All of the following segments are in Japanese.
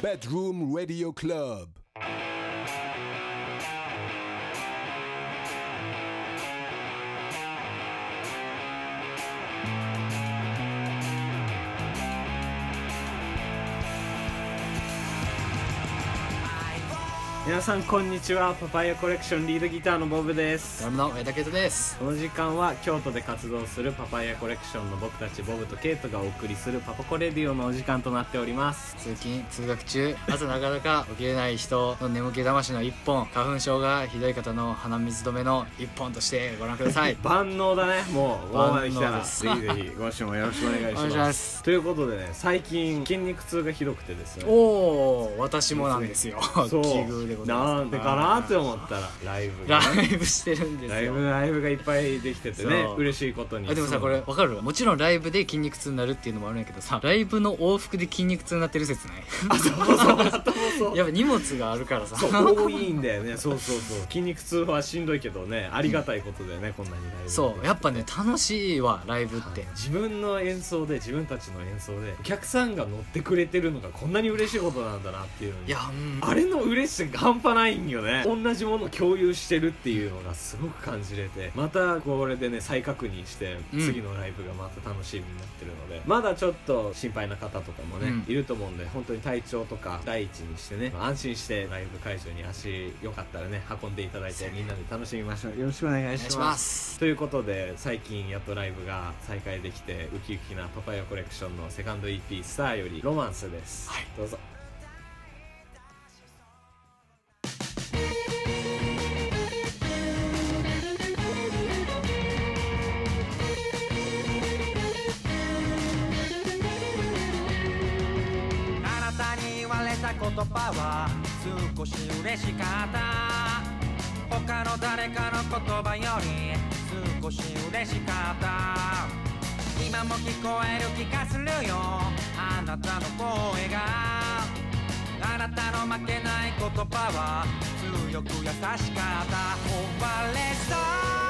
Bedroom Radio Club. 皆さんこんにちは。パパイヤコレクションリードギターのボブです。ドラムの上田圭人です。この時間は京都で活動するパパイヤコレクションの僕たちボブとケイトがお送りするパパコレディオのお時間となっております。通勤通学中朝なかなか起きれない人の眠気魂の一本。花粉症がひどい方の鼻水止めの一本としてご覧ください。万能だね。もう万能です。ぜひぜひご視聴よろしくお願いします。ということでね最近筋肉痛がひどくてですね。おお私もなんですよ。奇遇でございますなんでかなって思ったら。ライブラがねイブしてるんですよ。ライブライブがいっぱいできててねそう。嬉しいことに。あでもさこれわかる？もちろんライブで筋肉痛になるっていうのもあるんやけどさライブの往復で筋肉痛になってる説ない？あそうそうそう やっぱ荷物があるからさ。そう多いんだよね。そうそうそう。筋肉痛はしんどいけどねありがたいことだよねこんなにライブそう。やっぱね楽しいわライブって。自分の演奏で自分たちの演奏でお客さんが乗ってくれてるのがこんなに嬉しいことなんだなっていうのに。いやうん。あれの嬉しさが半端ないんよね。同じものを共有してるっていうのがすごく感じれてまたこれでね再確認してうん。次のライブがまた楽しみになってるので、まだちょっと心配な方とかもね、うん。いると思うんで本当に体調とか第一にしてね安心してライブ会場に足よかったらね運んでいただいてみんなで楽しみましょう。よろしくお願いします。お願いします。ということで最近やっとライブが再開できてウキウキなパパイヤコレクションのセカンド EP「スター」より「ロマンス」です、はい。どうぞた言葉は少し嬉しかった。他の誰かの言葉より少し嬉しかった。今も聞こえる気がするよ。あなたの声が。あなたの負けない言葉は強く優しかった。壊れそう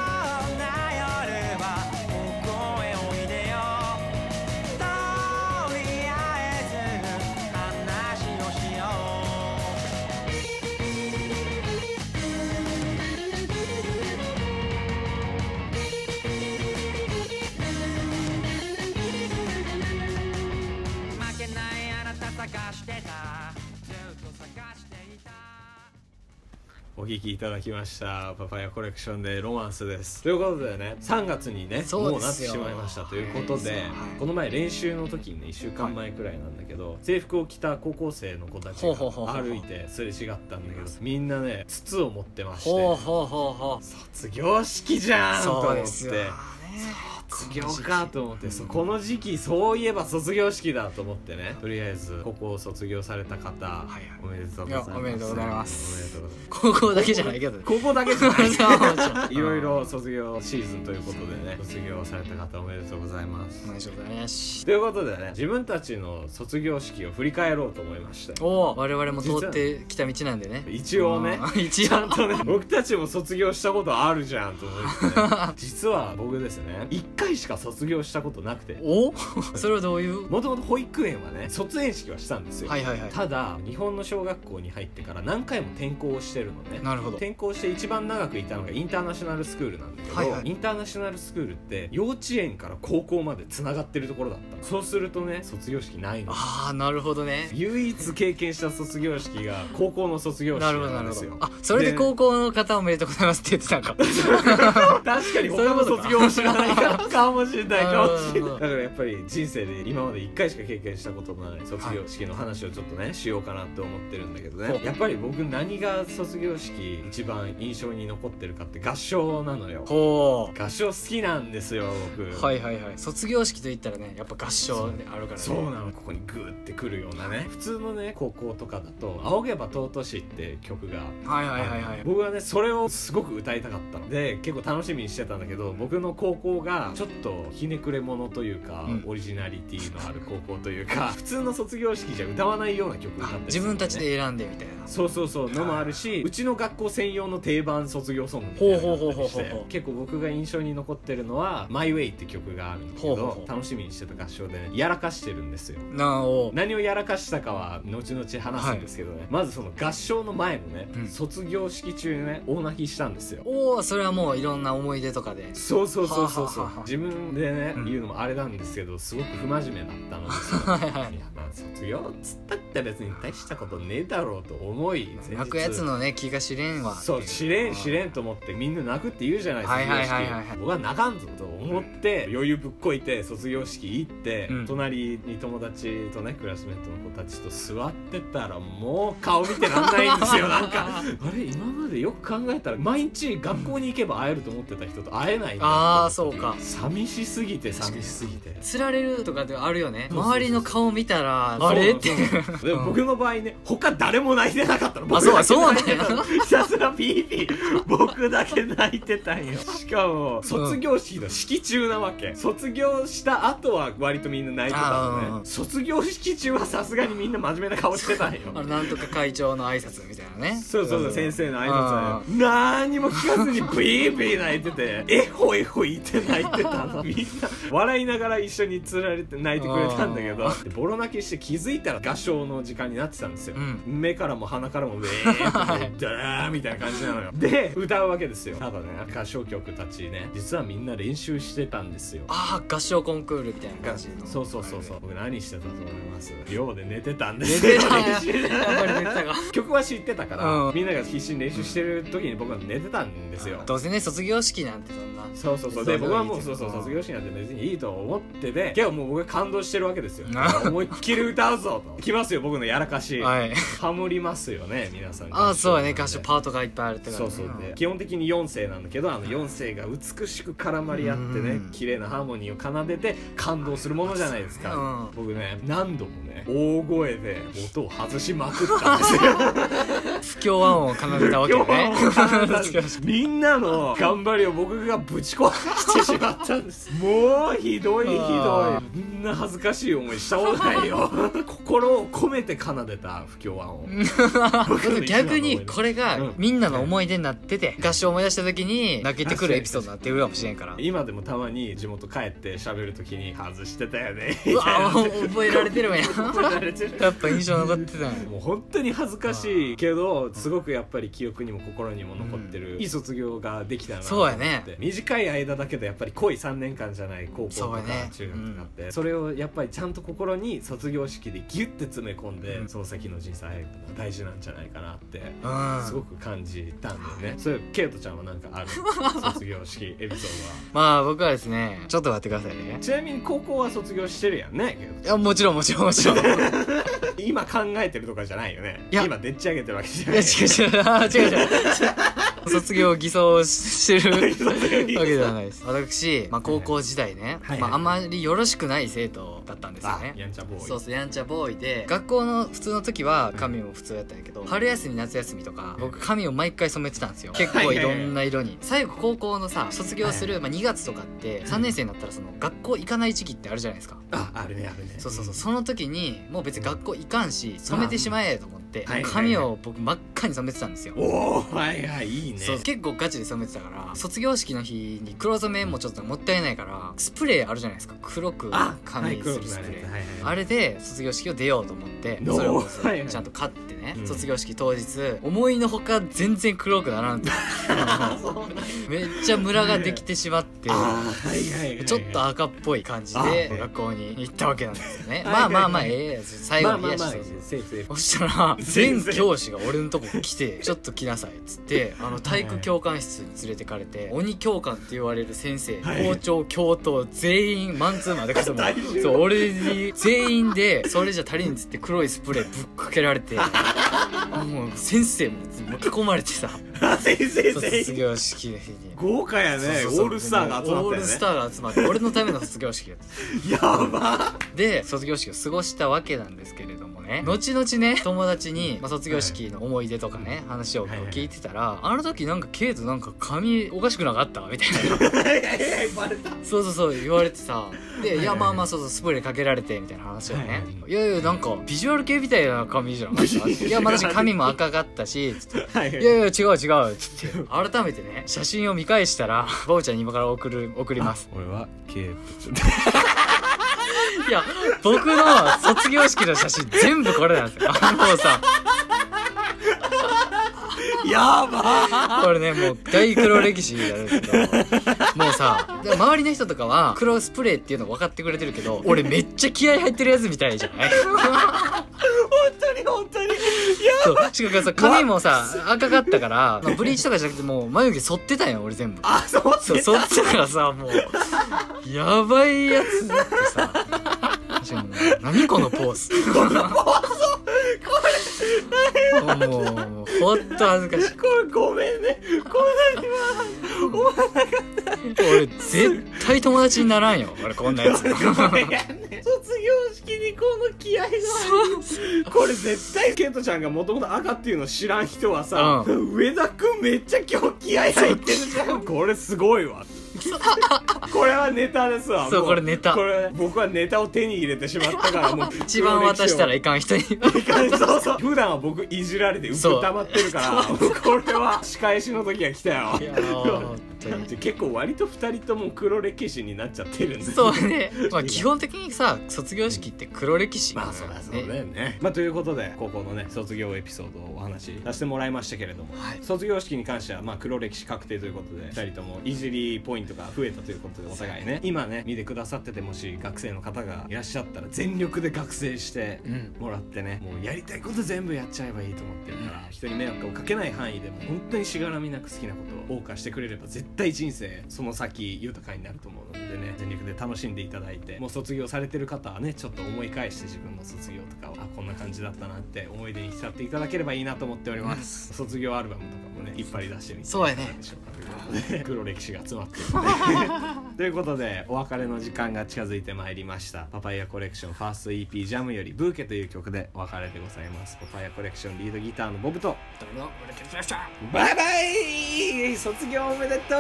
探してた。ずっと探していた。お聴きいただきましたパパイヤコレクションで「ロマンス」です。ということでね3月にねそうもうなってしまいましたということで、はい。この前練習の時にね1週間前くらいなんだけど、制服を着た高校生の子たちが歩いてすれ違ったんだけどみんなね筒を持ってまして卒業式じゃんと思っそうですよ。てね卒業かと思ってそこの時期そういえば卒業式だと思ってね。とりあえずここを卒業された方、いはい。おめでとうございます。おめでとうございます。おめでとうございます。高校だけじゃないけどね。高校だけじゃない。いろいろ卒業シーズンということでね卒業された方おめでとうございます。お願いします。ということでね自分たちの卒業式を振り返ろうと思いました。おお我々も通ってきた道なんでね。一応ねうん。一応。とね僕たちも卒業したことあるじゃんと思って、ね、実は僕ですね1回しか卒業したことなくて。お？それはどういう？もともと保育園はね卒園式はしたんですよ、はいはいはい。ただ日本の小学校に入ってから何回も転校をしてるのねなるほど。転校して一番長くいたのがインターナショナルスクールなんだけど、はいはい。インターナショナルスクールって幼稚園から高校までつながってるところだったの。そうするとね卒業式ないのああなるほどね。唯一経験した卒業式が高校の卒業式なんですよ。ほどあそれで高校の方おめでとうございますって言ってたんか。確かに他の卒業も知らないから かもしれないかもしれない。だからやっぱり人生で今まで1回しか経験したことのない卒業式の話をちょっとねしようかなって思ってるんだけどね。やっぱり僕何が卒業式一番印象に残ってるかって合唱なのよ。ほ合唱好きなんですよ僕。うはいはいはい。卒業式といったらねやっぱ合唱であるからね。そうなの。ここにグーってくるようなね。普通のね高校とかだと「仰げば尊し」って曲が。はいはいはいはい。僕はねそれをすごく歌いたかったの。で結構楽しみにしてたんだけど僕の高校がちょっとひねくれ者というか、うん。オリジナリティのある高校というか 普通の卒業式じゃ歌わないような曲になってるんです自分たちで選んでみたいな。そうそうそうのもあるしうちの学校専用の定番卒業ソングみたいなして結構僕が印象に残ってるのは「My Way」って曲があるんだけどほうほうほう。楽しみにしてた合唱でねやらかしてるんですよ。なお何をやらかしたかは後々話すんですけどね、まずその合唱の前のね、うん。卒業式中にね大泣きしたんですよ。おおそれはもういろんな思い出とかで。そうそうそうそうそう自分でね、うん言うのもあれなんですけどすごく不真面目だったのですよ はい。やまあ卒業っつったって別に大したことねえだろうと思い泣くやつのね気が知れんわそう知れん知れんんと思ってみんな泣くって言うじゃないですか、はいはいはいはいはい。卒業式僕は泣かんぞと思って余裕ぶっこいて卒業式行って、うん。隣に友達とねクラスメートの子たちと座ってたらもう顔見てらんないんですよ。なんかあれ今までよく考えたら毎日学校に行けば会えると思ってた人と会えないああそうか寂しすぎて寂しすぎて。つられるとかってあるよね。周りの顔見たらあれ？ってでも僕の場合ね他誰も泣いてなかったの。僕そうそう泣いてたのひたすらピーピー。僕だけ泣いてたんよ。しかも卒業式の式中なわけ。卒業した後は割とみんな泣いてたのね。卒業式中はさすがにみんな真面目な顔してたんよ。なんとか会長の挨拶みたいなね。そうそうそう先生の挨拶何にも聞かずにビービー泣いててえほえほ言って泣いてたのみんな笑いながら一緒につられて泣いてくれたんだけど。でボロ泣きして気づいたら合唱の時間になってたんですよ、うん。目からも鼻からもウェーって ダーみたいな感じなのよ。で歌うわけですよ。ただね合唱曲たちね実はみんな練習してたんですよ。ああ合唱コンクールみたいな感じの。そうそうそうそう。僕何してたと思います？寮で寝てたんで寝すよ 曲は知ってたから、うん。みんなが必死に練習してる時に僕は寝てたんですよ。どうせね卒業式なんてそんなそうそうそう。そうで僕はもうそうそううん卒業式なんて別にいいと思ってて。けどもう僕は感動してるわけですよ。うん。思いっきり歌うぞと。来ますよ僕のやらかし。はい。ハモりますよね皆さん。ああそうやね合合唱唱パートがいっぱいあるってそうそう。で基本的に4声なんだけどあの4声が美しく絡まり合ってねうん。綺麗なハーモニーを奏でて感動するものじゃないですか、うん。僕ね何度もね大声で音を外しまくったんですよ 不協和音を奏でたわけね。みんなの頑張りを僕がぶち壊してしまったんです。もうひどいひどい。あみんな恥ずかしい思いしたことないよ。心を込めて奏でた不協和音。逆にこれがうん。みんなの思い出になってて合唱思い出した時に泣けてくるエピソードになってるかもしれんから。今でもたまに地元帰って喋るときに外してたよね。うわ覚えられてるんや やっぱ印象残ってたもう本当に恥ずかしいけどすごくやっぱり記憶にも心にも残ってる、いい卒業ができたなと思って。そうやね。短い間だけどやっぱり濃い3年間じゃない高校とか中学とかって。そ,、れをやっぱりちゃんと心に卒業式でギュッて詰め込んで、うん。その先の人生歩むのが大事なんじゃないかなってうん。すごく感じたんだよね、それケイトちゃんはなんかある？卒業式エピソードは。まあ僕はですねちょっと待ってくださいね。ちなみに高校は卒業してるやんねいやもちろんもちろんもちろん。今考えてるとかじゃないよね。いや。今でっち上げてるわけじゃ違う違う。あ違う違う。卒業を偽装してるわけではないです。私、まあ、高校時代ね、はいはい。まあ、あまりよろしくない生徒だったんですよあねやんちゃボーイ。そうそうやんちゃボーイで学校の普通の時は髪も普通やったんやけど春休み夏休みとか僕髪を毎回染めてたんですよ。結構いろんな色に。最後高校のさ卒業する、まあ、2月とかって3年生になったらその学校行かない時期ってあるじゃないですか。ああるねあるね。そうそうそう。その時にもう別に学校行かんし染めてしまえと思ってはい髪を僕真っ赤に染めてたんですよ。おおはいはいいいね。結構ガチで染めてたから卒業式の日に黒染めもちょっともったいないからスプレーあるじゃないですか。黒くあ髪にするスプレー、はいあれで卒業式を出ようと思ってのそれをはいはい。ちゃんと買ってね、うん。卒業式当日思いのほか全然黒くならんと めっちゃムラができてしまってはいはいはいはい。ちょっと赤っぽい感じであ学校に行ったわけなんですよね。はいまあまあまあはいはいええ最後にまあまあまあいやそうそう。セーフセーフ。そしたら全教師が俺のとこ来て「ちょっと来なさい」っつってあの体育教官室に連れてかれて鬼教官って言われる先生はい。校長教頭全員マンツーマンでその大丈夫そう俺に全員でそれじゃ足りんっつって黒いスプレーぶっかけられて もう先生も巻き込まれてさあ先生卒業式。豪華やね。オールスターが集まったよね。オールスターが集まって俺のための卒業式だった。やば。で卒業式を過ごしたわけなんですけれどもね。ね後々ね友達に、まあ、卒業式の思い出とかね話を聞いてたら、あの時なんかケイトなんか髪おかしくなかったみたいな。そうそうそう言われてさ。で、いやはい。まあまあそうそうスプレーかけられてみたいな話をね、はいはいい。やいやなんかビジュアル系みたいな髪じゃなかったいやまあ私髪も赤かったしつって。はいはい。いやいや違う違うっつって。改めてね写真を見返したらバオちゃんに今から送る送ります。俺はケイトいや僕の卒業式の写真全部これなんですよ。もうさやばこれねもう大黒歴史になるんですけど。もうさで周りの人とかは黒スプレーっていうの分かってくれてるけど俺めっちゃ気合入ってるやつみたいじゃない？に本当に。い。しかもさ髪もさ赤かったから、まあ、ブリーチとかじゃなくてもう眉毛剃ってたんよ俺全部。あそうそう剃ってたからさもう。やばいやつってさ。しかも何このポーズもうほんと恥ずかしい。これごめんね。こ俺絶対友達にならんよ。俺こんなやつ。卒業式にこの気合がこれ絶対ケントちゃんがもともと赤っていうの知らん人はさ、う上田くんめっちゃ今日気合入ってるじゃん。これすごいわこれはネタですわ。そうもこれネタ。これ僕はネタを手に入れてしまったからもう一番渡したらいかん人に。そうそう普段は僕いじられてうそうっ溜まってるからこれは仕返しの時が来たよいやー本当に結構割と2人とも黒歴史になっちゃってるんで。すそうね。まあ 基本的にさ卒業式って黒歴史まあそうだそうだよね。まあということで高校のね卒業エピソードをお話しさせてもらいましたけれども、はい。卒業式に関してはまあ黒歴史確定ということで2人ともいじりポイントが増えたということでお互いね。今ね見てくださっててもし学生の方がいらっしゃったら全力で学生してうん。もらってねもうやりたいこと全部やっちゃえばいいと思ってるから人に迷惑をかけない範囲でも本当にしがらみなく好きなことを謳歌してくれれば絶対人生その先豊かになると思うのでね全力で楽しんでいただいてもう卒業されてる方はねちょっと思い返して自分の卒業とかをあこんな感じだったなって思い出に浸っていただければいいなと思っております、卒業アルバムとかもね引っ張り出してみてそうやね。黒歴史が詰まってる。の でということでお別れの時間が近づいてまいりました。パパイヤコレクションファースト EP ジャムよりブーケという曲でお別れでございます。パパイヤコレクションリードギターのボブと。バイバイ。卒業おめでとう。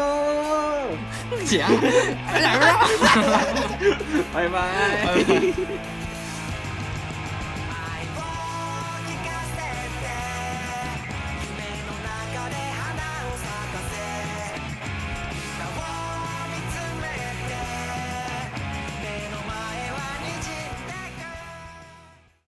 バイバイ